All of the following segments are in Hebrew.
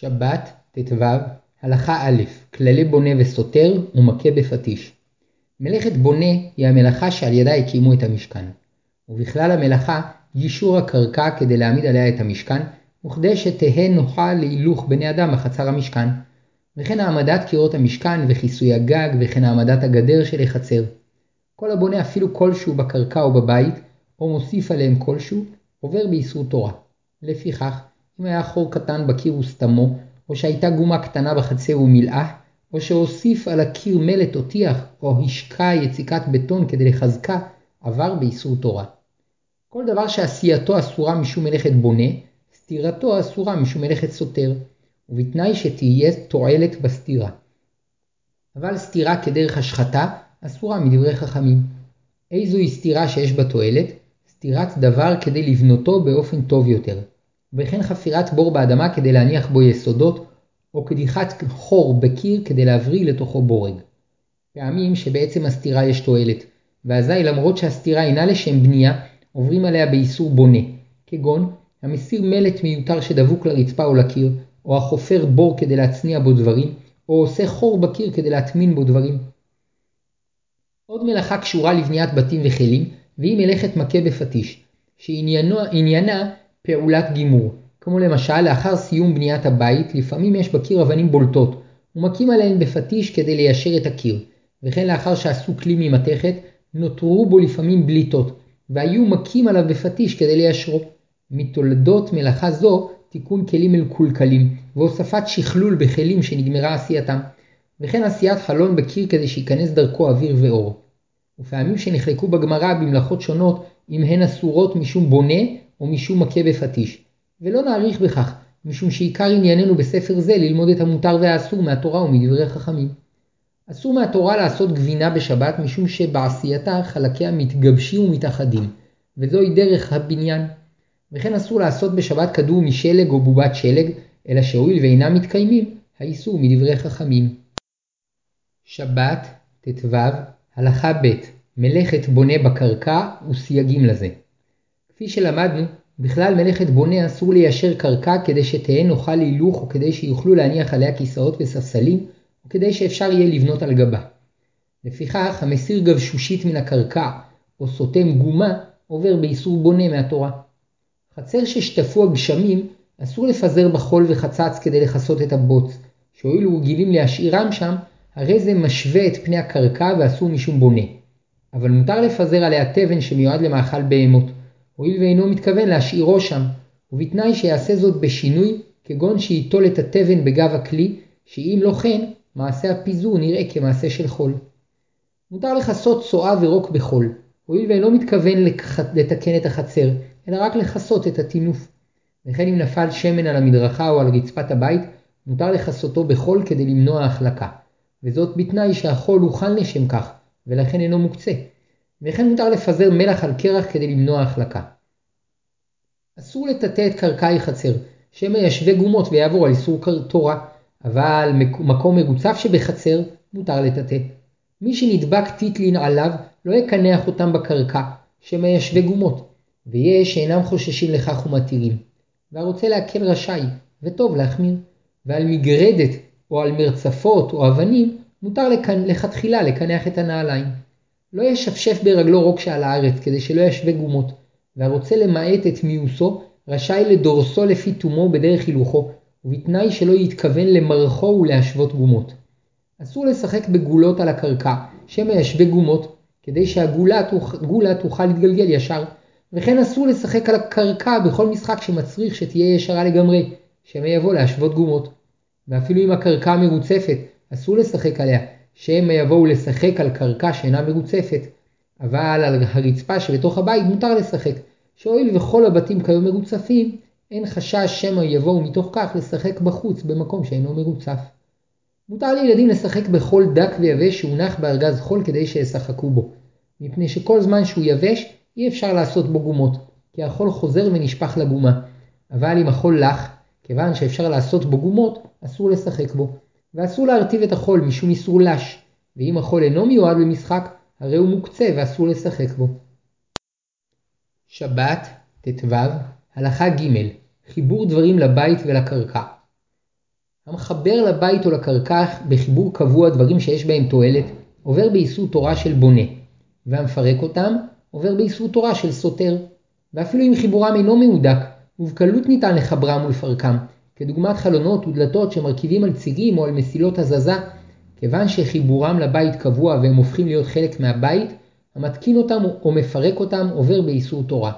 שבת, ט"ו, הלכה א', כללי בונה וסותר ומכה בפטיש. מלאכת בונה היא המלאכה שעל ידה הקימו את המשכן. ובכלל המלאכה יישור הקרקע כדי להעמיד עליה את המשכן, וכדי שתהא נוחה להילוך בני אדם בחצר המשכן. וכן העמדת קירות המשכן וכיסוי הגג וכן העמדת הגדר של החצר. כל הבונה אפילו כלשהו בקרקע או בבית, או מוסיף עליהם כלשהו, עובר באיסור תורה. לפיכך, אם היה חור קטן בקיר וסתמו, או שהייתה גומה קטנה בחצר ומילאה, או שהוסיף על הקיר מלט או טיח, או השקע יציקת בטון כדי לחזקה, עבר באיסור תורה. כל דבר שעשייתו אסורה משום מלאכת בונה, סתירתו אסורה משום מלאכת סותר, ובתנאי שתהיה תועלת בסתירה. אבל סתירה כדרך השחתה אסורה מדברי חכמים. איזוהי סתירה שיש בה תועלת? סתירת דבר כדי לבנותו באופן טוב יותר. וכן חפירת בור באדמה כדי להניח בו יסודות, או קדיחת חור בקיר כדי להבריא לתוכו בורג. פעמים שבעצם הסתירה יש תועלת, ואזי למרות שהסתירה אינה לשם בנייה, עוברים עליה באיסור בונה, כגון המסיר מלט מיותר שדבוק לרצפה או לקיר, או החופר בור כדי להצניע בו דברים, או עושה חור בקיר כדי להטמין בו דברים. עוד מלאכה קשורה לבניית בתים וכלים, והיא מלאכת מכה בפטיש, שעניינה פעולת גימור, כמו למשל לאחר סיום בניית הבית, לפעמים יש בקיר אבנים בולטות, ומכים עליהן בפטיש כדי ליישר את הקיר, וכן לאחר שעשו כלי ממתכת, נותרו בו לפעמים בליטות, והיו מכים עליו בפטיש כדי ליישרו. מתולדות מלאכה זו תיקון כלים מקולקלים, והוספת שכלול בכלים שנגמרה עשייתם, וכן עשיית חלון בקיר כדי שייכנס דרכו אוויר ואור. ופעמים שנחלקו בגמרא במלאכות שונות אם הן אסורות משום בונה או משום מכה בפטיש. ולא נאריך בכך, משום שעיקר ענייננו בספר זה ללמוד את המותר והאסור מהתורה ומדברי חכמים. אסור מהתורה לעשות גבינה בשבת משום שבעשייתה חלקיה מתגבשים ומתאחדים, וזוהי דרך הבניין. וכן אסור לעשות בשבת כדור משלג או בובת שלג, אלא שהואיל ואינם מתקיימים, האיסור מדברי חכמים. שבת, ט"ו, הלכה ב' מלאכת בונה בקרקע וסייגים לזה. כפי שלמדנו, בכלל מלאכת בונה אסור ליישר קרקע כדי שתהא נוחה להילוך או כדי שיוכלו להניח עליה כיסאות וספסלים, או כדי שאפשר יהיה לבנות על גבה. לפיכך, המסיר גבשושית מן הקרקע, או סותם גומה, עובר באיסור בונה מהתורה. חצר ששטפו הגשמים, אסור לפזר בחול וחצץ כדי לכסות את הבוץ, שהואילו רגילים להשאירם שם, הרי זה משווה את פני הקרקע ואסור משום בונה. אבל מותר לפזר עליה תבן שמיועד למאכל בהמות, הואיל ואינו מתכוון להשאירו שם, ובתנאי שיעשה זאת בשינוי, כגון שייטול את התבן בגב הכלי, שאם לא כן, מעשה הפיזור נראה כמעשה של חול. מותר לכסות צואה ורוק בחול, הואיל ואינו מתכוון לתקן את החצר, אלא רק לכסות את הטינוף. וכן אם נפל שמן על המדרכה או על רצפת הבית, מותר לכסותו בחול כדי למנוע החלקה, וזאת בתנאי שהחול הוכן לשם כך, ולכן אינו מוקצה. וכן מותר לפזר מלח על קרח כדי למנוע החלקה. אסור לטאטא את קרקעי חצר, שמא ישווה גומות ויעבור על איסור תורה, אבל מקום מרוצף שבחצר מותר לטאטא. מי שנדבק טיטלין עליו לא יקנח אותם בקרקע, שמא ישווה גומות, ויש שאינם חוששים לכך ומתירים. והרוצה להקל רשאי, וטוב להחמיר. ועל מגרדת או על מרצפות או אבנים מותר לכתחילה לקנח את הנעליים. לא ישפשף ברגלו רוק שעל הארץ כדי שלא ישווה גומות, והרוצה למעט את מיוסו רשאי לדורסו לפי תומו בדרך הילוכו, ובתנאי שלא יתכוון למרחו ולהשוות גומות. אסור לשחק בגולות על הקרקע, שמא ישווה גומות, כדי שהגולה תוכל להתגלגל ישר, וכן אסור לשחק על הקרקע בכל משחק שמצריך שתהיה ישרה לגמרי, שמא יבוא להשוות גומות. ואפילו אם הקרקע מרוצפת, אסור לשחק עליה, שמא יבואו לשחק על קרקע שאינה מרוצפת, אבל על הרצפה שבתוך הבית מותר לשחק, שהואיל וכל הבתים כיום מרוצפים, אין חשש שמא יבואו מתוך כך לשחק בחוץ במקום שאינו מרוצף. מותר לילדים לשחק בחול דק ויבש שהונח בארגז חול כדי שישחקו בו, מפני שכל זמן שהוא יבש אי אפשר לעשות בו גומות, כי החול חוזר ונשפך לגומה, אבל אם החול לח, כיוון שאפשר לעשות בו גומות, אסור לשחק בו. ואסור להרטיב את החול משום איסור לש, ואם החול אינו מיועד למשחק, הרי הוא מוקצה ואסור לשחק בו. שבת, ט"ו, הלכה ג' חיבור דברים לבית ולקרקע. המחבר לבית או לקרקע בחיבור קבוע דברים שיש בהם תועלת, עובר באיסור תורה של בונה, והמפרק אותם עובר באיסור תורה של סותר. ואפילו אם חיבורם אינו מהודק, ובקלות ניתן לחברם ולפרקם, כדוגמת חלונות ודלתות שמרכיבים על צירים או על מסילות הזזה, כיוון שחיבורם לבית קבוע והם הופכים להיות חלק מהבית, המתקין אותם או מפרק אותם עובר באיסור תורה.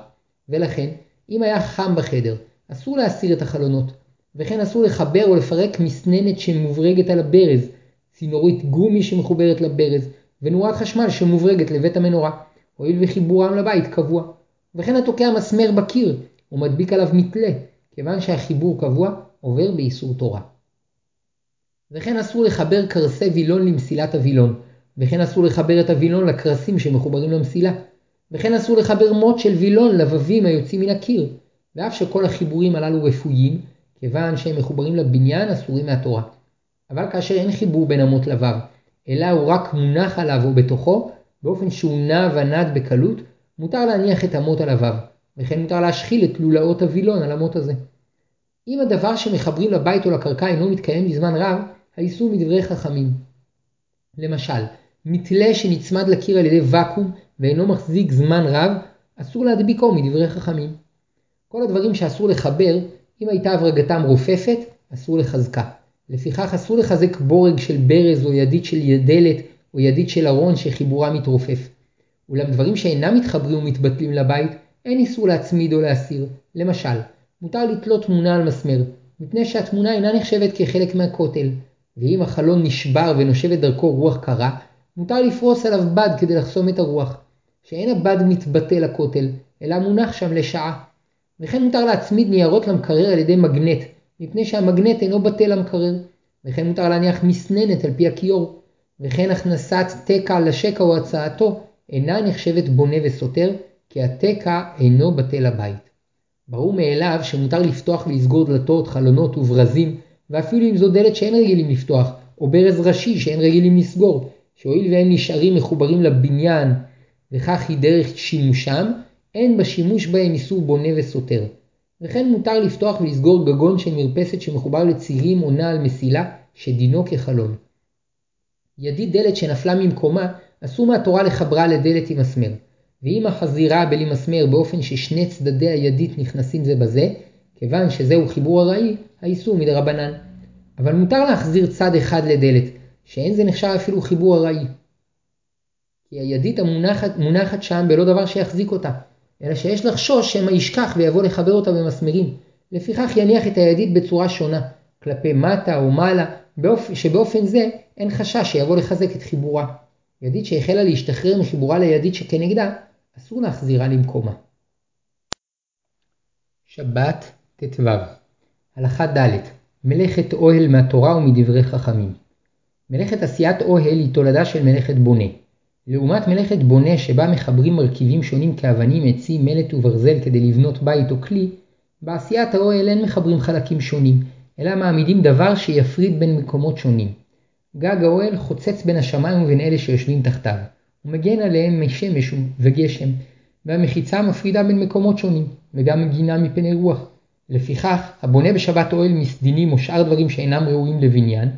ולכן, אם היה חם בחדר, אסור להסיר את החלונות, וכן אסור לחבר או לפרק מסננת שמוברגת על הברז, צינורית גומי שמחוברת לברז, ונורת חשמל שמוברגת לבית המנורה, הואיל וחיבורם לבית קבוע. וכן התוקע מסמר בקיר, ומדביק עליו מתלה, כיוון שהחיבור קבוע עובר באיסור תורה. וכן אסור לחבר קרסי וילון למסילת הווילון, וכן אסור לחבר את הווילון לקרסים שמחוברים למסילה, וכן אסור לחבר מוט של וילון לבבים היוצאים מן הקיר, ואף שכל החיבורים הללו רפואיים, כיוון שהם מחוברים לבניין אסורים מהתורה. אבל כאשר אין חיבור בין המוט לבב, אלא הוא רק מונח עליו או בתוכו, באופן שהוא נע ונד בקלות, מותר להניח את על הוו, וכן מותר להשחיל את לולאות הווילון על המוט הזה. אם הדבר שמחברים לבית או לקרקע אינו מתקיים בזמן רב, האיסור מדברי חכמים. למשל, מתלה שנצמד לקיר על ידי ואקום ואינו מחזיק זמן רב, אסור להדביקו מדברי חכמים. כל הדברים שאסור לחבר, אם הייתה הברגתם רופפת, אסור לחזקה. לפיכך אסור לחזק בורג של ברז או ידית של דלת או ידית של ארון שחיבורה מתרופף. אולם דברים שאינם מתחברים ומתבטלים לבית, אין איסור להצמיד או להסיר. למשל, מותר לתלות תמונה על מסמר, מפני שהתמונה אינה נחשבת כחלק מהכותל, ואם החלון נשבר ונושבת דרכו רוח קרה, מותר לפרוס עליו בד כדי לחסום את הרוח, שאין הבד מתבטא לכותל, אלא מונח שם לשעה. וכן מותר להצמיד ניירות למקרר על ידי מגנט, מפני שהמגנט אינו בטל למקרר. וכן מותר להניח מסננת על פי הכיור. וכן הכנסת תקע לשקע או הצעתו אינה נחשבת בונה וסותר, כי התקע אינו בטל הבית. ברור מאליו שמותר לפתוח ולסגור דלתות, חלונות וברזים, ואפילו אם זו דלת שאין רגילים לפתוח, או ברז ראשי שאין רגילים לסגור, שהואיל והם נשארים מחוברים לבניין, וכך היא דרך שימושם, אין בשימוש בהם איסור בונה וסותר. וכן מותר לפתוח ולסגור גגון של מרפסת שמחובר לצירים או נעל מסילה, שדינו כחלון. ידית דלת שנפלה ממקומה, אסור מהתורה לחברה לדלת עם מסמר. ואם החזירה בלי מסמר באופן ששני צדדי הידית נכנסים זה בזה, כיוון שזהו חיבור ארעי, האיסור מדרבנן. אבל מותר להחזיר צד אחד לדלת, שאין זה נחשב אפילו חיבור ארעי. כי הידית המונחת מונחת שם בלא דבר שיחזיק אותה, אלא שיש לחשוש שמא ישכח ויבוא לחבר אותה במסמרים. לפיכך יניח את הידית בצורה שונה, כלפי מטה או מעלה, באופ... שבאופן זה אין חשש שיבוא לחזק את חיבורה. ידית שהחלה להשתחרר מחיבורה לידית שכנגדה, אסור להחזירה למקומה. שבת ט"ו הלכה ד' מלאכת אוהל מהתורה ומדברי חכמים. מלאכת עשיית אוהל היא תולדה של מלאכת בונה. לעומת מלאכת בונה שבה מחברים מרכיבים שונים כאבנים, עצים, מלט וברזל כדי לבנות בית או כלי, בעשיית האוהל אין מחברים חלקים שונים, אלא מעמידים דבר שיפריד בין מקומות שונים. גג האוהל חוצץ בין השמיים ובין אלה שיושבים תחתיו, ומגן עליהם משמש וגשם, והמחיצה מפרידה בין מקומות שונים, וגם מגינה מפני רוח. לפיכך, הבונה בשבת אוהל מסדינים או שאר דברים שאינם ראויים לבניין,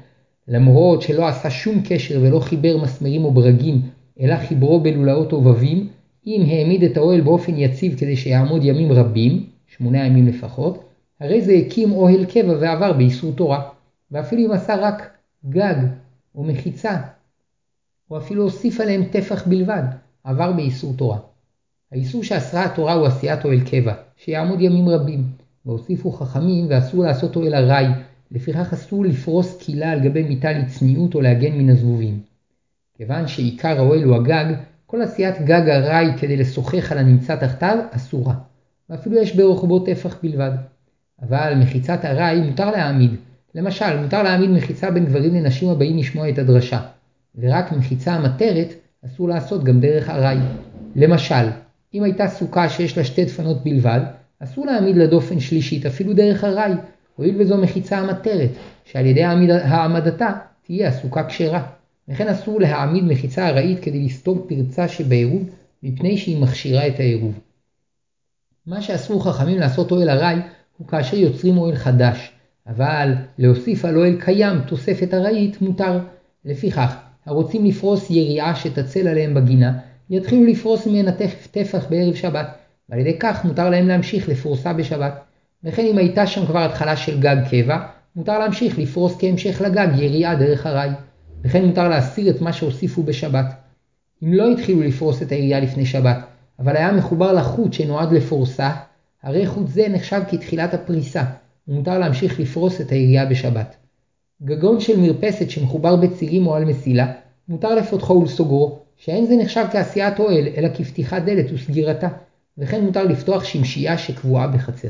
למרות שלא עשה שום קשר ולא חיבר מסמרים או ברגים, אלא חיברו בלולאות ובבים, אם העמיד את האוהל באופן יציב כדי שיעמוד ימים רבים, שמונה ימים לפחות, הרי זה הקים אוהל קבע ועבר באיסור תורה, ואפילו אם עשה רק גג או מחיצה, או אפילו הוסיף עליהם טפח בלבד, עבר באיסור תורה. האיסור שאסרה התורה הוא עשיית אוהל קבע, שיעמוד ימים רבים, והוסיפו חכמים ואסור לעשות אוהל ארעי, לפיכך אסור לפרוס קילה על גבי מיטה לצניעות או להגן מן הזבובים. כיוון שעיקר האוהל הוא הגג, כל עשיית גג ארעי כדי לשוחח על הנמצא תחתיו אסורה, ואפילו יש ברוחבו טפח בלבד. אבל מחיצת ארעי מותר להעמיד, למשל מותר להעמיד מחיצה בין גברים לנשים הבאים לשמוע את הדרשה, ורק מחיצה המטרת אסור לעשות גם דרך ארעי. למשל, אם הייתה סוכה שיש לה שתי דפנות בלבד, אסור להעמיד לדופן שלישית אפילו דרך ארעי, הואיל וזו מחיצה המטרת, שעל ידי העמדתה תהיה הסוכה כשרה. וכן אסור להעמיד מחיצה ארעית כדי לסתום פרצה שבעירוב, מפני שהיא מכשירה את העירוב. מה שאסור חכמים לעשות אוהל ארעי, הוא כאשר יוצרים אוהל חדש, אבל להוסיף על אוהל קיים תוספת ארעית מותר. לפיכך, הרוצים לפרוס יריעה שתצל עליהם בגינה, יתחילו לפרוס ממנה טפח בערב שבת, ועל ידי כך מותר להם להמשיך לפרוסה בשבת. וכן אם הייתה שם כבר התחלה של גג קבע, מותר להמשיך לפרוס כהמשך לגג יריעה דרך ארעי. וכן מותר להסיר את מה שהוסיפו בשבת. אם לא התחילו לפרוס את היריעה לפני שבת, אבל היה מחובר לחוט שנועד לפורסה, הרי חוט זה נחשב כתחילת הפריסה, ומותר להמשיך לפרוס את היריעה בשבת. גגון של מרפסת שמחובר בצירים או על מסילה, מותר לפותחו ולסוגרו, שאין זה נחשב כעשיית אוהל, אלא כפתיחת דלת וסגירתה, וכן מותר לפתוח שמשייה שקבועה בחצר.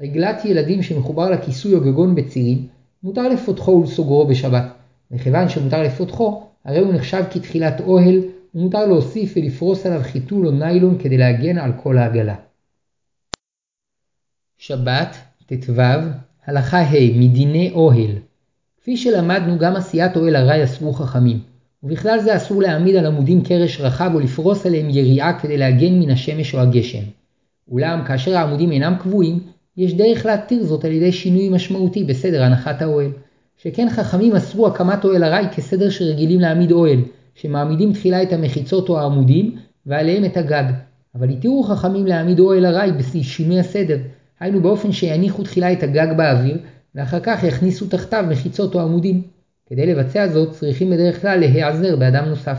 רגלת ילדים שמחובר לכיסוי או גגון בצירים, מותר לפותחו ולסוגרו בשבת, מכיוון שמותר לפותחו, הרי הוא נחשב כתחילת אוהל, ומותר להוסיף ולפרוס עליו חיתול או ניילון כדי להגן על כל העגלה. שבת, ט"ו, הלכה ה' מדיני אוהל. כפי שלמדנו גם עשיית אוהל ארעי אסרו חכמים, ובכלל זה אסור להעמיד על עמודים קרש רחב או לפרוס עליהם יריעה כדי להגן מן השמש או הגשם. אולם כאשר העמודים אינם קבועים, יש דרך להתיר זאת על ידי שינוי משמעותי בסדר הנחת האוהל. שכן חכמים אסרו הקמת אוהל ארעי כסדר שרגילים להעמיד אוהל, שמעמידים תחילה את המחיצות או העמודים, ועליהם את הגג. אבל התירו חכמים להעמיד אוהל ארעי בשינוי הסדר, היינו באופן שיניחו תחילה את הגג באוויר, ואחר כך יכניסו תחתיו מחיצות או עמודים. כדי לבצע זאת צריכים בדרך כלל להיעזר באדם נוסף.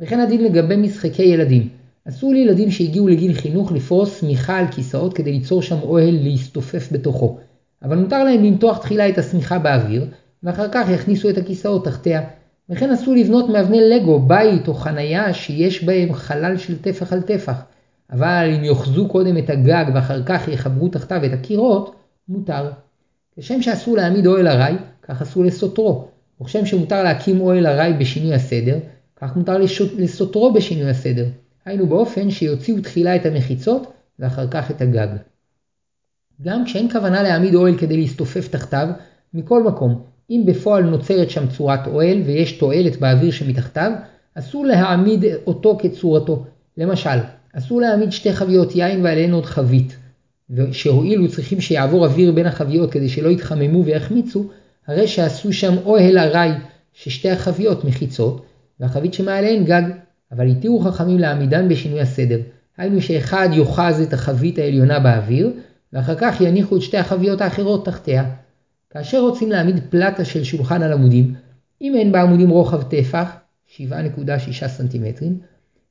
וכן הדין לגבי משחקי ילדים. אסור לילדים שהגיעו לגיל חינוך לפרוס שמיכה על כיסאות כדי ליצור שם אוהל להסתופף בתוכו. אבל מותר להם למתוח תחילה את השמיכה באוויר, ואחר כך יכניסו את הכיסאות תחתיה. וכן אסור לבנות מאבני לגו, בית או חנייה שיש בהם חלל של טפח על טפח. אבל אם יאחזו קודם את הגג ואחר כך יחברו תחתיו את הקירות, מותר. כשם שאסור להעמיד אוהל ארעי, כך אסור לסותרו. וכשם שמותר להקים אוהל ארעי בשינוי הסדר, כך מותר לסותרו בשינוי הסדר. היינו באופן שיוציאו תחילה את המחיצות ואחר כך את הגג. גם כשאין כוונה להעמיד אוהל כדי להסתופף תחתיו, מכל מקום, אם בפועל נוצרת שם צורת אוהל ויש תועלת באוויר שמתחתיו, אסור להעמיד אותו כצורתו. למשל, אסור להעמיד שתי חביות יין ועליהן עוד חבית, שהואילו צריכים שיעבור אוויר בין החביות כדי שלא יתחממו ויחמיצו, הרי שעשו שם אוהל ארעי ששתי החביות מחיצות, והחבית שמעליהן גג, אבל התירו חכמים להעמידן בשינוי הסדר, היינו שאחד יאחז את החבית העליונה באוויר, ואחר כך יניחו את שתי החביות האחרות תחתיה. כאשר רוצים להעמיד פלטה של שולחן על עמודים, אם אין בעמודים רוחב טפח, 7.6 סנטימטרים,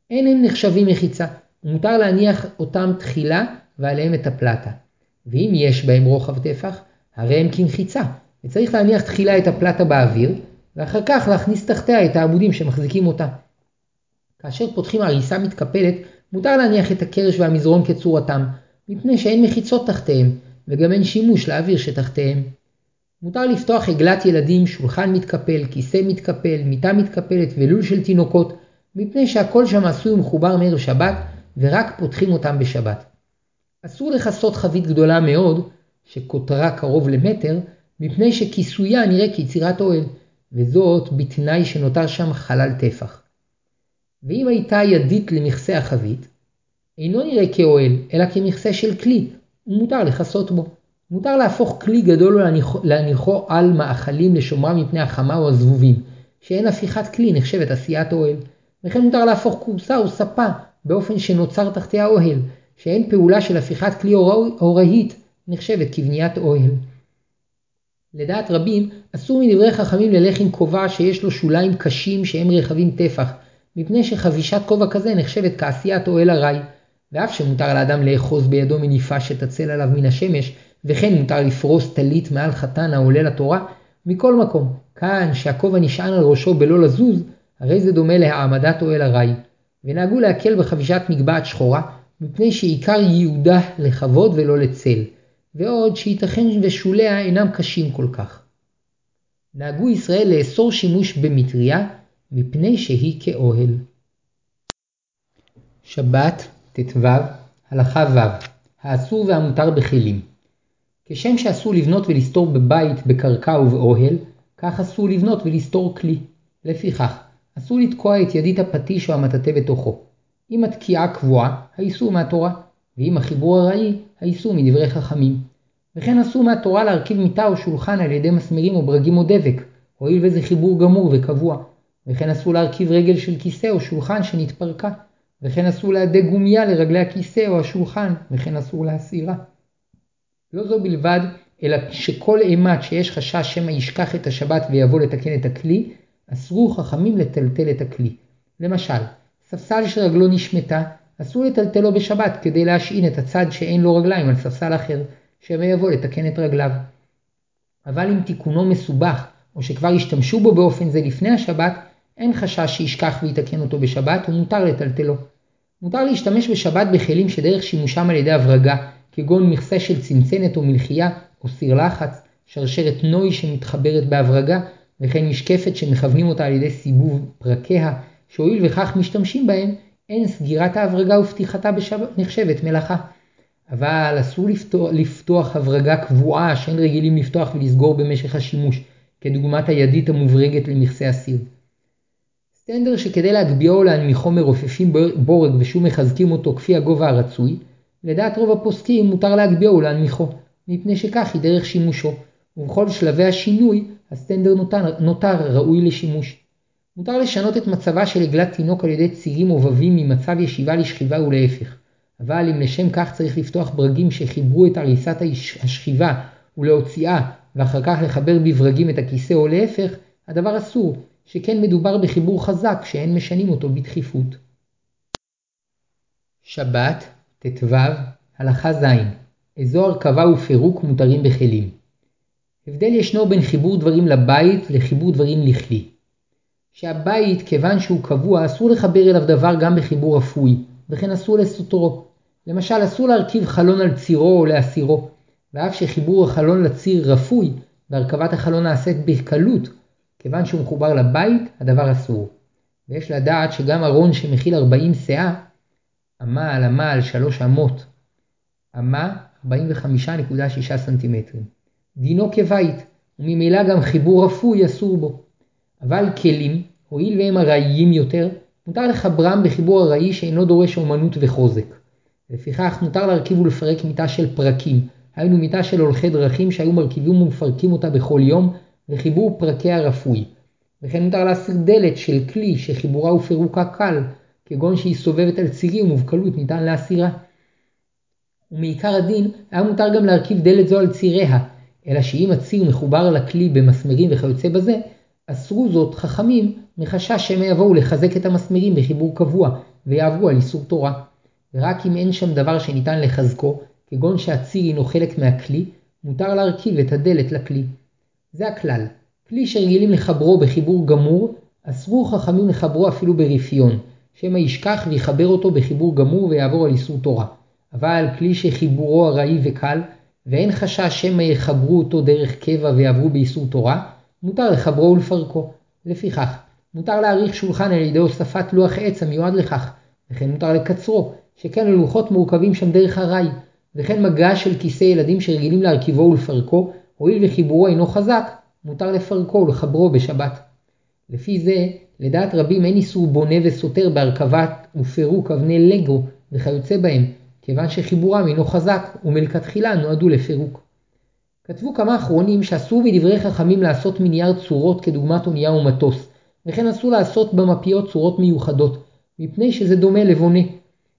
אין הם נחשבים מחיצה, ומותר להניח אותם תחילה ועליהם את הפלטה. ואם יש בהם רוחב טפח, הרי הם כמחיצה, וצריך להניח תחילה את הפלטה באוויר, ואחר כך להכניס תחתיה את העמודים שמחזיקים אותה. כאשר פותחים עריסה מתקפלת, מותר להניח את הקרש והמזרון כצורתם, מפני שאין מחיצות תחתיהם, וגם אין שימוש לאוויר שתחתיהם. מותר לפתוח עגלת ילדים, שולחן מתקפל, כיסא מתקפל, מיטה מתקפלת ולול של תינוקות, מפני שהכל שם עשוי ומחובר מערב שבת, ורק פותחים אותם בשבת. אסור לכסות חבית גדולה מאוד, שקוטרה קרוב למטר, מפני שכיסויה נראה כיצירת אוהל, וזאת בתנאי שנותר שם חלל טפח. ואם הייתה ידית למכסה החבית, אינו נראה כאוהל, אלא כמכסה של כלי, ומותר לכסות בו. מותר להפוך כלי גדול ולהניחו על מאכלים לשומרם מפני החמה או הזבובים, שאין הפיכת כלי נחשבת עשיית אוהל. וכן מותר להפוך כורסה או ספה באופן שנוצר תחתיה אוהל, שאין פעולה של הפיכת כלי הוראית נחשבת כבניית אוהל. לדעת רבים, אסור מדברי חכמים ללך עם כובע שיש לו שוליים קשים שהם רחבים טפח, מפני שחבישת כובע כזה נחשבת כעשיית אוהל ארעי. ואף שמותר לאדם לאחוז בידו מניפה שתצל עליו מן השמש, וכן מותר לפרוס טלית מעל חתן העולה לתורה, מכל מקום, כאן שהכובע נשען על ראשו בלא לזוז, הרי זה דומה להעמדת אוהל ארעי. ונהגו להקל בחבישת מגבעת שחורה, מפני שעיקר ייעודה לכבוד ולא לצל, ועוד שייתכן ושוליה אינם קשים כל כך. נהגו ישראל לאסור שימוש במטריה, מפני שהיא כאוהל. שבת, ט"ו, הלכה ו' האסור והמותר בכלים. כשם שאסור לבנות ולסתור בבית, בקרקע ובאוהל, כך אסור לבנות ולסתור כלי. לפיכך, אסור לתקוע את ידית הפטיש או המטאטא בתוכו. אם התקיעה קבועה, האיסור מהתורה, ואם החיבור ארעי, האיסור מדברי חכמים. וכן אסור מהתורה להרכיב מיטה או שולחן על ידי מסמרים או ברגים או דבק, הואיל וזה חיבור גמור וקבוע, וכן אסור להרכיב רגל של כיסא או שולחן שנתפרקה, וכן אסור להדק גומייה לרגלי הכיסא או השולחן, וכן אסור להסירה. לא זו בלבד, אלא שכל אימת שיש חשש שמא ישכח את השבת ויבוא לתקן את הכלי, אסרו חכמים לטלטל את הכלי. למשל, ספסל שרגלו נשמטה, אסור לטלטלו בשבת כדי להשעין את הצד שאין לו רגליים על ספסל אחר, שמא יבוא לתקן את רגליו. אבל אם תיקונו מסובך, או שכבר השתמשו בו באופן זה לפני השבת, אין חשש שישכח ויתקן אותו בשבת ומותר לטלטלו. מותר להשתמש בשבת בכלים שדרך שימושם על ידי הברגה, כגון מכסה של צנצנת או מלחייה, או סיר לחץ, שרשרת נוי שמתחברת בהברגה, וכן משקפת שמכוונים אותה על ידי סיבוב פרקיה, שהואיל וכך משתמשים בהם, אין סגירת ההברגה ופתיחתה בשבת נחשבת מלאכה. אבל אסור לפתוח, לפתוח הברגה קבועה שאין רגילים לפתוח ולסגור במשך השימוש, כדוגמת הידית המוברגת למכסה הסיר. סטנדר שכדי להגביהו להנמיכו מרופפים בורג ושוב מחזקים אותו כפי הגובה הרצוי, לדעת רוב הפוסקים מותר להגביהו להנמיכו, מפני שכך היא דרך שימושו, ובכל שלבי השינוי הסטנדר נותר, נותר ראוי לשימוש. מותר לשנות את מצבה של עגלת תינוק על ידי צירים עובבים ממצב ישיבה לשכיבה ולהפך, אבל אם לשם כך צריך לפתוח ברגים שחיברו את עריסת השכיבה ולהוציאה ואחר כך לחבר בברגים את הכיסא או להפך, הדבר אסור, שכן מדובר בחיבור חזק שאין משנים אותו בדחיפות. שבת, ט"ו, הלכה ז' אזור הרכבה ופירוק מותרים בכלים. הבדל ישנו בין חיבור דברים לבית לחיבור דברים לכלי. שהבית, כיוון שהוא קבוע, אסור לחבר אליו דבר גם בחיבור אפוי, וכן אסור לסותרו. למשל, אסור להרכיב חלון על צירו או להסירו, ואף שחיבור החלון לציר רפוי, והרכבת החלון נעשית בקלות, כיוון שהוא מחובר לבית, הדבר אסור. ויש לדעת שגם ארון שמכיל 40 שאה, אמה על אמה על 3 אמות, אמה 45.6 סנטימטרים. דינו כבית, וממילא גם חיבור רפוי אסור בו. אבל כלים, הואיל והם ארעיים יותר, מותר לחברם בחיבור ארעי שאינו דורש אומנות וחוזק. לפיכך מותר להרכיב ולפרק מיטה של פרקים, היינו מיטה של הולכי דרכים שהיו מרכיבים ומפרקים אותה בכל יום, וחיבור פרקיה רפוי. וכן מותר להסיר דלת של כלי שחיבורה ופירוקה קל, כגון שהיא סובבת על צירים ובקלות ניתן להסירה. ומעיקר הדין היה מותר גם להרכיב דלת זו על ציריה, אלא שאם הציר מחובר לכלי במסמרים וכיוצא בזה, אסרו זאת חכמים מחשש שמא יבואו לחזק את המסמרים בחיבור קבוע, ויעברו על איסור תורה. ורק אם אין שם דבר שניתן לחזקו, כגון שהציר הינו חלק מהכלי, מותר להרכיב את הדלת לכלי. זה הכלל. כלי שרגילים לחברו בחיבור גמור, אסרו חכמים לחברו אפילו ברפיון, שמא ישכח ויחבר אותו בחיבור גמור ויעבור על איסור תורה. אבל כלי שחיבורו ארעי וקל, ואין חשש שמא יחברו אותו דרך קבע ויעברו באיסור תורה, מותר לחברו ולפרקו. לפיכך, מותר להאריך שולחן על ידי הוספת לוח עץ המיועד לכך, וכן מותר לקצרו, שכן הלוחות מורכבים שם דרך ארעי, וכן מגע של כיסא ילדים שרגילים להרכיבו ולפרקו, הואיל וחיבורו אינו חזק, מותר לפרקו ולחברו בשבת. לפי זה, לדעת רבים אין איסור בונה וסותר בהרכבת ופירוק אבני לגו וכיוצא בהם, כיוון שחיבורם אינו חזק ומלכתחילה נועדו לפירוק. כתבו כמה אחרונים שאסור בדברי חכמים לעשות מנייר צורות כדוגמת אונייה ומטוס, וכן אסור לעשות במפיות צורות מיוחדות, מפני שזה דומה לבונה.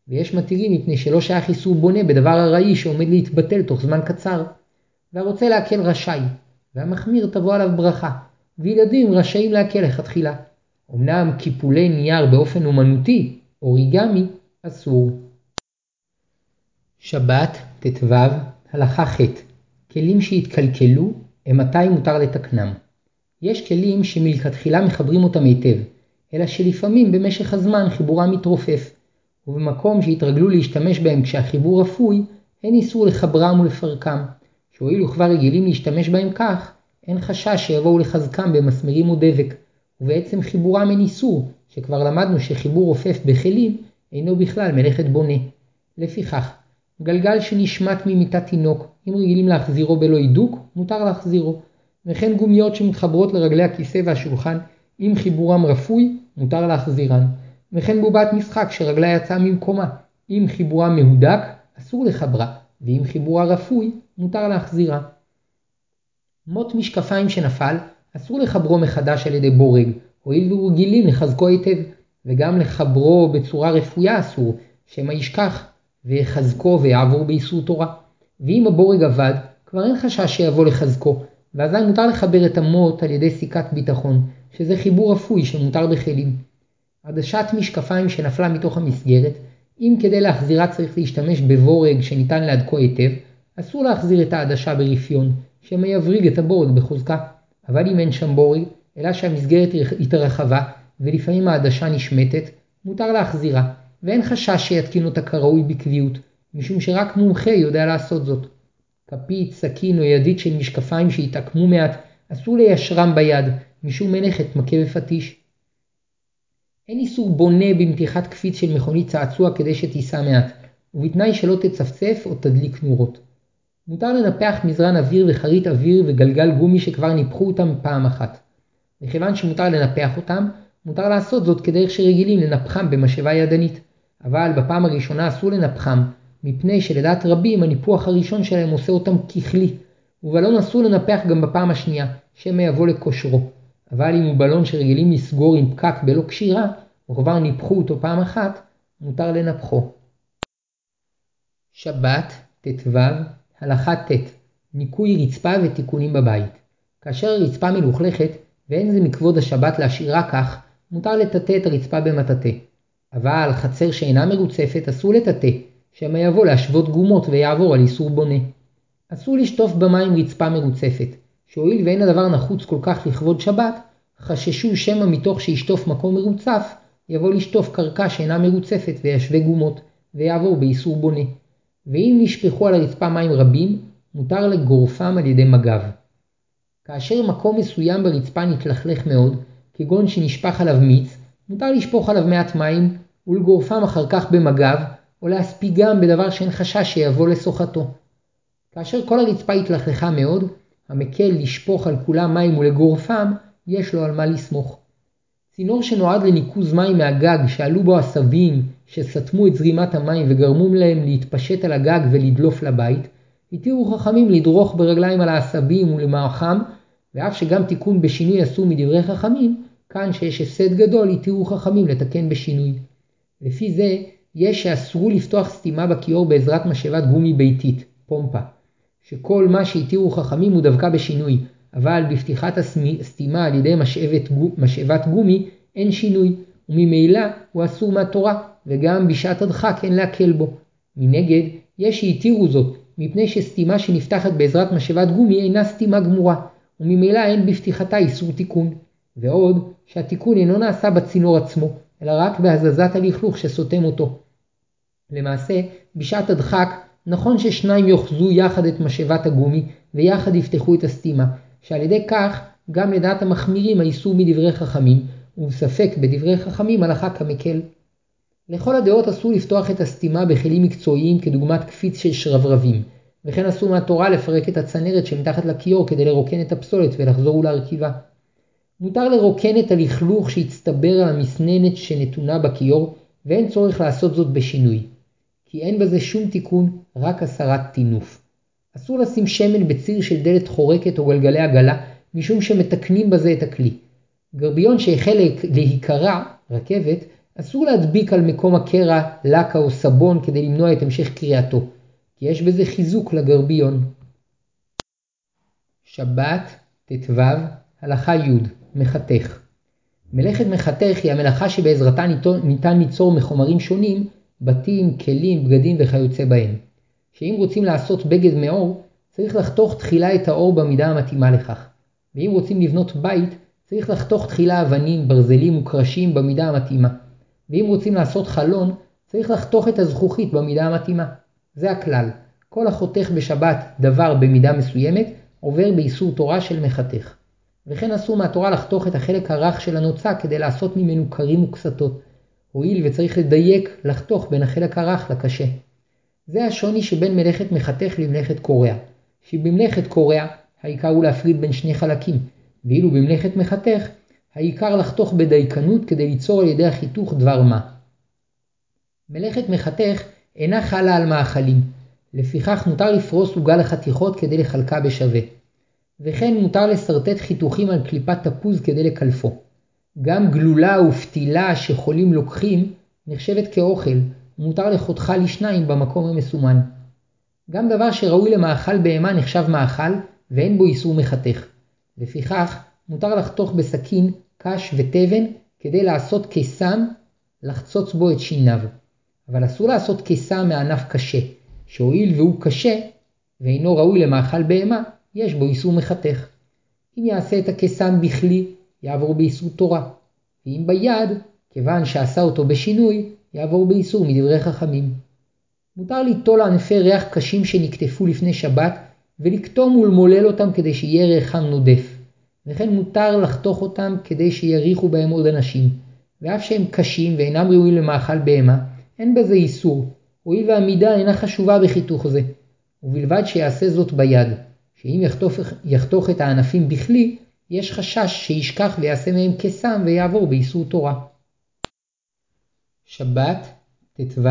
ויש מתירים מפני שלא שייך איסור בונה בדבר ארעי שעומד להתבטל תוך זמן קצר. והרוצה להקל רשאי, והמחמיר תבוא עליו ברכה, וילדים רשאים להקל לכתחילה. אמנם קיפולי נייר באופן אומנותי, אוריגמי, אסור. שבת, ט"ו, הלכה ח' כלים שהתקלקלו, מתי מותר לתקנם. יש כלים שמלכתחילה מחברים אותם היטב, אלא שלפעמים במשך הזמן חיבורם מתרופף, ובמקום שהתרגלו להשתמש בהם כשהחיבור אפוי, אין איסור לחברם ולפרקם, שהואילו כבר רגילים להשתמש בהם כך, אין חשש שיבואו לחזקם במסמרים או דבק, ובעצם חיבורם אין איסור, שכבר למדנו שחיבור רופף בכלים אינו בכלל מלאכת בונה. לפיכך, גלגל שנשמט ממיטת תינוק, אם רגילים להחזירו בלא הידוק, מותר להחזירו. וכן גומיות שמתחברות לרגלי הכיסא והשולחן, אם חיבורם רפוי, מותר להחזירן. וכן בובת משחק שרגלה יצאה ממקומה, אם חיבורה מהודק, אסור לחברה, ואם חיבורה רפוי, מותר להחזירה. מוט משקפיים שנפל, אסור לחברו מחדש על ידי בורג, הואיל והוא רגילים לחזקו היטב, וגם לחברו בצורה רפויה אסור, שמא ישכח, ויחזקו ויעבור באיסור תורה. ואם הבורג עבד, כבר אין חשש שיבוא לחזקו, ואזי מותר לחבר את המוט על ידי סיכת ביטחון, שזה חיבור רפוי שמותר בכלים. עדשת משקפיים שנפלה מתוך המסגרת, אם כדי להחזירה צריך להשתמש בבורג שניתן להדקו היטב, אסור להחזיר את העדשה ברפיון, שמא יבריג את הבורג בחוזקה. אבל אם אין שם בורג, אלא שהמסגרת התרחבה, ולפעמים העדשה נשמטת, מותר להחזירה, ואין חשש שיתקין אותה כראוי בקביעות, משום שרק מומחה יודע לעשות זאת. כפית, סכין או ידית של משקפיים שהתעקמו מעט, אסור ליישרם ביד, משום מלאכת מכה בפטיש. אין איסור בונה במתיחת קפיץ של מכונית צעצוע כדי שתיסע מעט, ובתנאי שלא תצפצף או תדליק נורות. מותר לנפח מזרן אוויר וחרית אוויר וגלגל גומי שכבר ניפחו אותם פעם אחת. מכיוון שמותר לנפח אותם, מותר לעשות זאת כדרך שרגילים לנפחם במשאבה ידנית, אבל בפעם הראשונה אסור לנפחם, מפני שלדעת רבים הניפוח הראשון שלהם עושה אותם ככלי, ובלון אסור לנפח גם בפעם השנייה, שמא יבוא לכושרו. אבל אם הוא בלון שרגילים לסגור עם פקק בלא קשירה, וכבר ניפחו אותו פעם אחת, מותר לנפחו. שבת, ט"ו, הלכה ט' ניקוי רצפה ותיקונים בבית. כאשר הרצפה מלוכלכת, ואין זה מכבוד השבת להשאירה כך, מותר לטאטא את הרצפה במטאטא. אבל חצר שאינה מרוצפת אסור לטאטא, שמא יבוא להשוות גומות ויעבור על איסור בונה. אסור לשטוף במים רצפה מרוצפת, שהואיל ואין הדבר נחוץ כל כך לכבוד שבת, חששו שמא מתוך שישטוף מקום מרוצף, יבוא לשטוף קרקע שאינה מרוצפת וישווה גומות, ויעבור באיסור בונה. ואם נשפכו על הרצפה מים רבים, מותר לגורפם על ידי מגב. כאשר מקום מסוים ברצפה נתלכלך מאוד, כגון שנשפך עליו מיץ, מותר לשפוך עליו מעט מים ולגורפם אחר כך במגב, או להספיגם בדבר שאין חשש שיבוא לשוחתו. כאשר כל הרצפה התלכלכה מאוד, המקל לשפוך על כולם מים ולגורפם, יש לו על מה לסמוך. צינור שנועד לניקוז מים מהגג שעלו בו עשבים שסתמו את זרימת המים וגרמו להם להתפשט על הגג ולדלוף לבית, התירו חכמים לדרוך ברגליים על העשבים ולמעכם, ואף שגם תיקון בשינוי אסור מדברי חכמים, כאן שיש הפסד גדול התירו חכמים לתקן בשינוי. לפי זה, יש שאסרו לפתוח סתימה בכיור בעזרת משאבת גומי ביתית, פומפה, שכל מה שהתירו חכמים הוא דווקא בשינוי, אבל בפתיחת הסתימה על ידי משאבת, משאבת גומי אין שינוי, וממילא הוא אסור מהתורה, וגם בשעת הדחק אין להקל בו. מנגד, יש שהתירו זאת, מפני שסתימה שנפתחת בעזרת משאבת גומי אינה סתימה גמורה, וממילא אין בפתיחתה איסור תיקון. ועוד, שהתיקון אינו נעשה בצינור עצמו, אלא רק בהזזת הלכלוך שסותם אותו. למעשה, בשעת הדחק, נכון ששניים יאחזו יחד את משאבת הגומי, ויחד יפתחו את הסתימה, שעל ידי כך, גם לדעת המחמירים האיסור מדברי חכמים, ובספק בדברי חכמים הלכה כמקל. לכל הדעות אסור לפתוח את הסתימה בכלים מקצועיים כדוגמת קפיץ של שרברבים, וכן אסור מהתורה לפרק את הצנרת שמתחת לכיור כדי לרוקן את הפסולת ולחזור ולהרכיבה. מותר לרוקן את הלכלוך שהצטבר על המסננת שנתונה בכיור, ואין צורך לעשות זאת בשינוי. כי אין בזה שום תיקון, רק הסרת טינוף. אסור לשים שמן בציר של דלת חורקת או גלגלי עגלה, משום שמתקנים בזה את הכלי. גרביון שהחל להיקרע, רכבת, אסור להדביק על מקום הקרע לקה או סבון כדי למנוע את המשך קריאתו, כי יש בזה חיזוק לגרביון. שבת, ט"ו, הלכה י' מחתך מלאכת מחתך היא המלאכה שבעזרתה ניתן ליצור מחומרים שונים בתים, כלים, בגדים וכיוצא בהם. שאם רוצים לעשות בגד מאור, צריך לחתוך תחילה את האור במידה המתאימה לכך. ואם רוצים לבנות בית, צריך לחתוך תחילה אבנים, ברזלים וקרשים במידה המתאימה. ואם רוצים לעשות חלון, צריך לחתוך את הזכוכית במידה המתאימה. זה הכלל. כל החותך בשבת דבר במידה מסוימת, עובר באיסור תורה של מחתך. וכן אסור מהתורה לחתוך את החלק הרך של הנוצה כדי לעשות ממנו קרים וקסתות. הואיל וצריך לדייק לחתוך בין החלק הרך לקשה. זה השוני שבין מלאכת מחתך למלאכת קורע. שבמלאכת קורע העיקר הוא להפריד בין שני חלקים, ואילו במלאכת מחתך העיקר לחתוך בדייקנות כדי ליצור על ידי החיתוך דבר מה. מלאכת מחתך אינה חלה על מאכלים, לפיכך מותר לפרוס עוגה לחתיכות כדי לחלקה בשווה. וכן מותר לשרטט חיתוכים על קליפת תפוז כדי לקלפו. גם גלולה ופתילה שחולים לוקחים נחשבת כאוכל, ומותר לחותכה לשניים במקום המסומן. גם דבר שראוי למאכל בהמה נחשב מאכל, ואין בו איסור מחתך. לפיכך, מותר לחתוך בסכין, קש ותבן כדי לעשות קיסם, לחצוץ בו את שיניו. אבל אסור לעשות קיסם מענף קשה, שהואיל והוא קשה, ואינו ראוי למאכל בהמה, יש בו איסור מחתך. אם יעשה את הקיסם בכלי, יעבור באיסור תורה, ואם ביד, כיוון שעשה אותו בשינוי, יעבור באיסור מדברי חכמים. מותר ליטול ענפי ריח קשים שנקטפו לפני שבת, ולקטום ולמולל אותם כדי שיהיה ריחם נודף. וכן מותר לחתוך אותם כדי שיריחו בהם עוד אנשים. ואף שהם קשים ואינם ראויים למאכל בהמה, אין בזה איסור, הואיל והמידה אינה חשובה בחיתוך זה. ובלבד שיעשה זאת ביד, שאם יחתוך, יחתוך את הענפים בכלי, יש חשש שישכח ויעשה מהם קסם ויעבור באיסור תורה. שבת, ט"ו,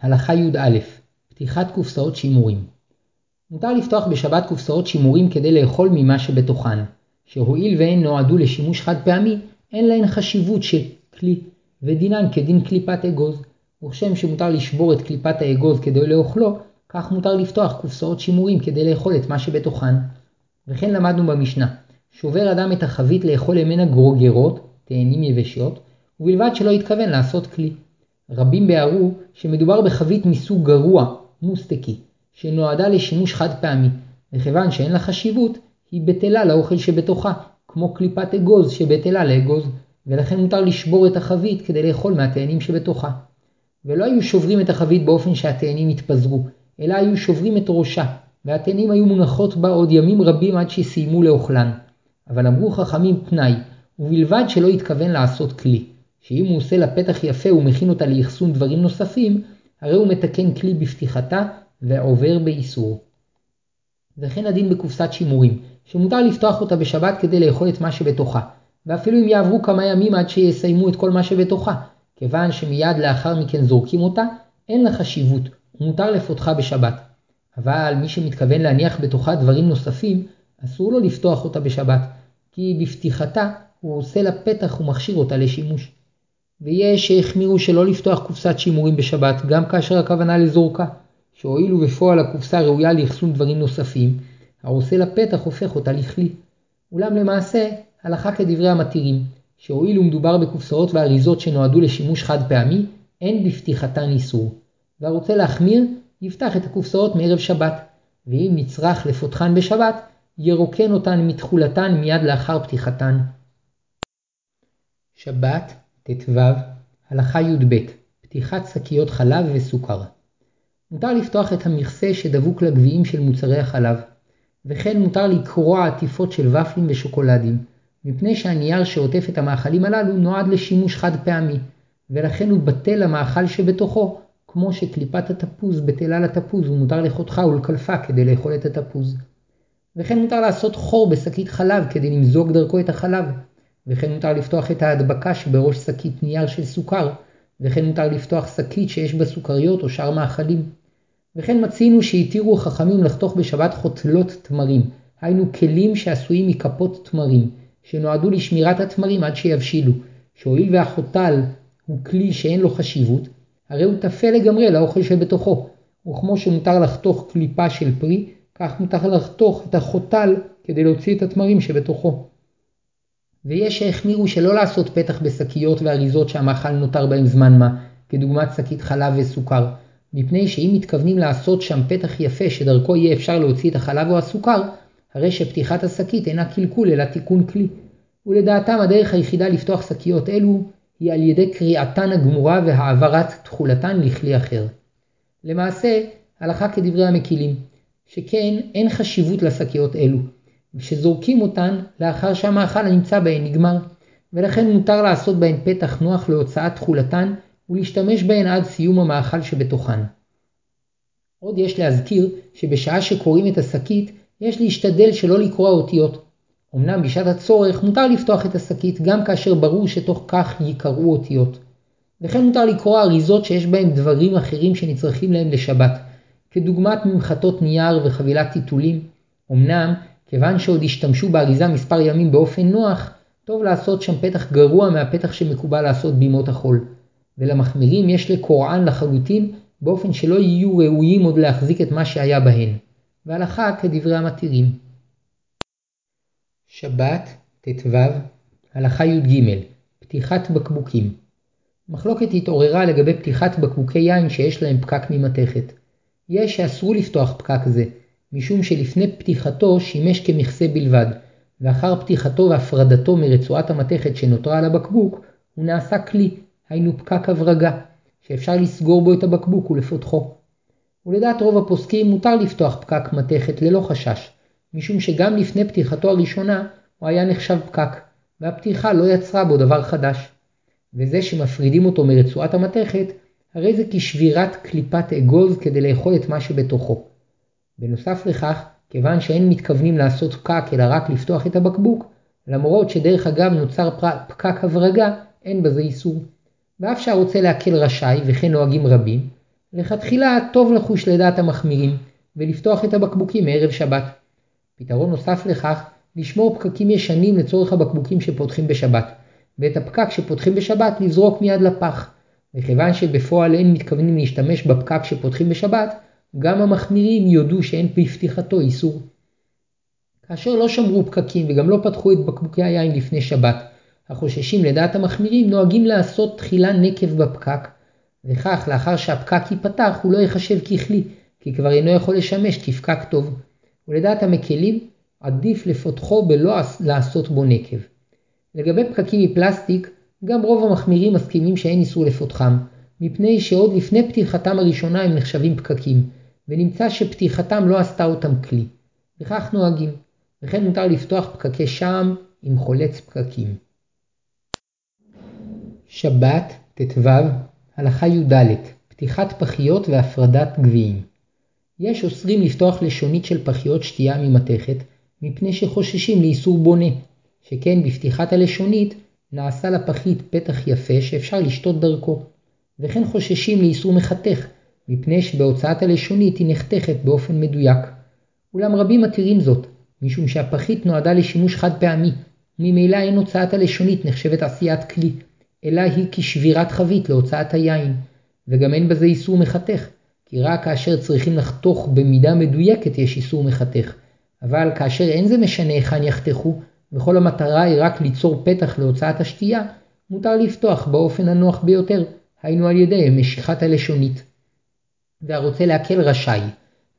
הלכה י"א, פתיחת קופסאות שימורים. מותר לפתוח בשבת קופסאות שימורים כדי לאכול ממה שבתוכן, שהואיל והן נועדו לשימוש חד פעמי, אין להן חשיבות של כלי, ודינן כדין קליפת אגוז. וכשם שמותר לשבור את קליפת האגוז כדי לאכלו, כך מותר לפתוח קופסאות שימורים כדי לאכול את מה שבתוכן. וכן למדנו במשנה, שובר אדם את החבית לאכול ממנה גרוגרות, תאנים יבשות, ובלבד שלא התכוון לעשות כלי. רבים ביארו שמדובר בחבית מסוג גרוע, מוסטקי, שנועדה לשימוש חד פעמי, וכיוון שאין לה חשיבות, היא בטלה לאוכל שבתוכה, כמו קליפת אגוז שבטלה לאגוז, ולכן מותר לשבור את החבית כדי לאכול מהתאנים שבתוכה. ולא היו שוברים את החבית באופן שהתאנים יתפזרו, אלא היו שוברים את ראשה, והתאנים היו מונחות בה עוד ימים רבים עד שסיימו לאוכלן. אבל אמרו חכמים תנאי, ובלבד שלא התכוון לעשות כלי, שאם הוא עושה לה פתח יפה ומכין אותה לאחסון דברים נוספים, הרי הוא מתקן כלי בפתיחתה ועובר באיסור. וכן הדין בקופסת שימורים, שמותר לפתוח אותה בשבת כדי לאכול את מה שבתוכה, ואפילו אם יעברו כמה ימים עד שיסיימו את כל מה שבתוכה, כיוון שמיד לאחר מכן זורקים אותה, אין לה חשיבות, ומותר לפותחה בשבת. אבל מי שמתכוון להניח בתוכה דברים נוספים, אסור לו לפתוח אותה בשבת, כי בפתיחתה הוא עושה לה פתח ומכשיר אותה לשימוש. ויש שהחמירו שלא לפתוח קופסת שימורים בשבת, גם כאשר הכוונה לזורקה, שהואילו בפועל הקופסה ראויה לאחסון דברים נוספים, העושה לה פתח הופך אותה לכלי. אולם למעשה, הלכה כדברי המתירים, שהואילו מדובר בקופסאות ואריזות שנועדו לשימוש חד פעמי, אין בפתיחתן איסור. והרוצה להחמיר, יפתח את הקופסאות מערב שבת, ואם נצרך לפותחן בשבת, ירוקן אותן מתכולתן מיד לאחר פתיחתן. שבת, ט"ו, הלכה י"ב, פתיחת שקיות חלב וסוכר. מותר לפתוח את המכסה שדבוק לגביעים של מוצרי החלב, וכן מותר לקרוע עטיפות של ופלים ושוקולדים, מפני שהנייר שעוטף את המאכלים הללו נועד לשימוש חד פעמי, ולכן הוא בטל למאכל שבתוכו, כמו שקליפת התפוז בטלה לתפוז ומותר לחותכה ולקלפה כדי לאכול את התפוז. וכן מותר לעשות חור בשקית חלב כדי למזוג דרכו את החלב, וכן מותר לפתוח את ההדבקה שבראש שקית נייר של סוכר, וכן מותר לפתוח שקית שיש בה סוכריות או שאר מאכלים. וכן מצינו שהתירו חכמים לחתוך בשבת חותלות תמרים, היינו כלים שעשויים מכפות תמרים, שנועדו לשמירת התמרים עד שיבשילו, שהואיל והחוטל הוא כלי שאין לו חשיבות, הרי הוא טפל לגמרי לאוכל שבתוכו, וכמו שמותר לחתוך קליפה של פרי, כך מותר לחתוך את החוטל כדי להוציא את התמרים שבתוכו. ויש שהחמירו שלא לעשות פתח בשקיות ואריזות שהמאכל נותר בהם זמן מה, כדוגמת שקית חלב וסוכר, מפני שאם מתכוונים לעשות שם פתח יפה שדרכו יהיה אפשר להוציא את החלב או הסוכר, הרי שפתיחת השקית אינה קלקול אלא תיקון כלי. ולדעתם הדרך היחידה לפתוח שקיות אלו היא על ידי קריעתן הגמורה והעברת תכולתן לכלי אחר. למעשה, הלכה כדברי המקילים, שכן אין חשיבות לשקיות אלו, ושזורקים אותן לאחר שהמאכל הנמצא בהן נגמר, ולכן מותר לעשות בהן פתח נוח להוצאת תכולתן ולהשתמש בהן עד סיום המאכל שבתוכן. עוד יש להזכיר שבשעה שקוראים את השקית יש להשתדל שלא לקרוע אותיות. אמנם בשעת הצורך מותר לפתוח את השקית גם כאשר ברור שתוך כך ייקראו אותיות. וכן מותר לקרוע אריזות שיש בהן דברים אחרים שנצרכים להם לשבת, כדוגמת ממחטות נייר וחבילת טיטולים. אמנם, כיוון שעוד השתמשו באריזה מספר ימים באופן נוח, טוב לעשות שם פתח גרוע מהפתח שמקובל לעשות בימות החול. ולמחמירים יש לקוראן לחלוטין באופן שלא יהיו ראויים עוד להחזיק את מה שהיה בהן. והלכה כדברי המתירים. שבת, ט"ו, הלכה י"ג פתיחת בקבוקים מחלוקת התעוררה לגבי פתיחת בקבוקי יין שיש להם פקק ממתכת. יש שאסרו לפתוח פקק זה, משום שלפני פתיחתו שימש כמכסה בלבד, ואחר פתיחתו והפרדתו מרצועת המתכת שנותרה על הבקבוק, הוא נעשה כלי, היינו פקק הברגה, שאפשר לסגור בו את הבקבוק ולפותחו. ולדעת רוב הפוסקים מותר לפתוח פקק מתכת ללא חשש, משום שגם לפני פתיחתו הראשונה הוא היה נחשב פקק, והפתיחה לא יצרה בו דבר חדש. וזה שמפרידים אותו מרצועת המתכת, הרי זה כשבירת קליפת אגוז כדי לאכול את מה שבתוכו. בנוסף לכך, כיוון שאין מתכוונים לעשות פקק אלא רק לפתוח את הבקבוק, למרות שדרך אגב נוצר פקק הברגה, אין בזה איסור. ואף שהרוצה להקל רשאי, וכן נוהגים רבים, לכתחילה טוב לחוש לדעת המחמירים, ולפתוח את הבקבוקים מערב שבת. פתרון נוסף לכך, לשמור פקקים ישנים לצורך הבקבוקים שפותחים בשבת, ואת הפקק שפותחים בשבת לזרוק מיד לפח. וכיוון שבפועל אין מתכוונים להשתמש בפקק שפותחים בשבת, גם המחמירים יודו שאין בפתיחתו איסור. כאשר לא שמרו פקקים וגם לא פתחו את בקבוקי היין לפני שבת, החוששים לדעת המחמירים נוהגים לעשות תחילה נקב בפקק, וכך לאחר שהפקק ייפתח הוא לא ייחשב ככלי, כי כבר אינו יכול לשמש כפקק טוב. ולדעת המקלים, עדיף לפותחו בלא לעשות בו נקב. לגבי פקקים מפלסטיק, גם רוב המחמירים מסכימים שאין איסור לפותחם, מפני שעוד לפני פתיחתם הראשונה הם נחשבים פקקים, ונמצא שפתיחתם לא עשתה אותם כלי. וכך נוהגים, וכן מותר לפתוח פקקי שעם עם חולץ פקקים. שבת, ט"ו, הלכה י"ד, פתיחת פחיות והפרדת גביעים. יש אוסרים לפתוח לשונית של פחיות שתייה ממתכת, מפני שחוששים לאיסור בונה, שכן בפתיחת הלשונית נעשה לפחית פתח יפה שאפשר לשתות דרכו, וכן חוששים לאיסור מחתך, מפני שבהוצאת הלשונית היא נחתכת באופן מדויק. אולם רבים מתירים זאת, משום שהפחית נועדה לשימוש חד פעמי, ממילא אין הוצאת הלשונית נחשבת עשיית כלי, אלא היא כשבירת חבית להוצאת היין, וגם אין בזה איסור מחתך, כי רק כאשר צריכים לחתוך במידה מדויקת יש איסור מחתך, אבל כאשר אין זה משנה היכן יחתכו, וכל המטרה היא רק ליצור פתח להוצאת השתייה, מותר לפתוח באופן הנוח ביותר, היינו על ידי משיכת הלשונית. והרוצה להקל רשאי,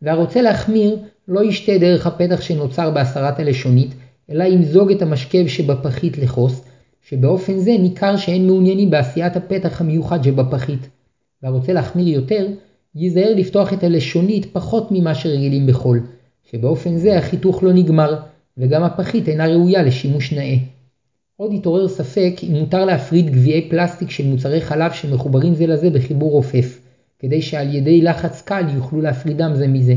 והרוצה להחמיר לא ישתה דרך הפתח שנוצר בהסרת הלשונית, אלא ימזוג את המשכב שבפחית לכוס, שבאופן זה ניכר שאין מעוניינים בעשיית הפתח המיוחד שבפחית. והרוצה להחמיר יותר, ייזהר לפתוח את הלשונית פחות ממה שרגילים בחול, שבאופן זה החיתוך לא נגמר, וגם הפחית אינה ראויה לשימוש נאה. עוד התעורר ספק אם מותר להפריד גביעי פלסטיק של מוצרי חלב שמחוברים זה לזה בחיבור רופף, כדי שעל ידי לחץ קל יוכלו להפרידם זה מזה.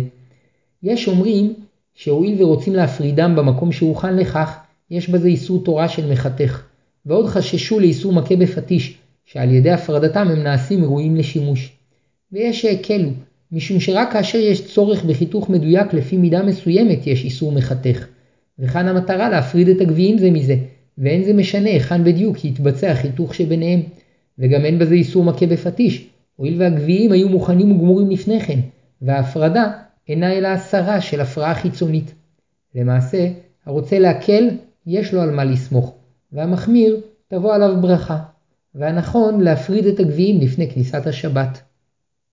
יש אומרים שהואיל ורוצים להפרידם במקום שהוכן לכך, יש בזה איסור תורה של מחתך, ועוד חששו לאיסור מכה בפטיש, שעל ידי הפרדתם הם נעשים ראויים לשימוש. ויש שהקלו, משום שרק כאשר יש צורך בחיתוך מדויק לפי מידה מסוימת יש איסור מחתך. וכאן המטרה להפריד את הגביעים זה מזה, ואין זה משנה היכן בדיוק יתבצע חיתוך שביניהם. וגם אין בזה איסור מכה בפטיש, הואיל והגביעים היו מוכנים וגמורים לפני כן, וההפרדה אינה אלא הסרה של הפרעה חיצונית. למעשה, הרוצה להקל, יש לו על מה לסמוך, והמחמיר, תבוא עליו ברכה. והנכון להפריד את הגביעים לפני כניסת השבת.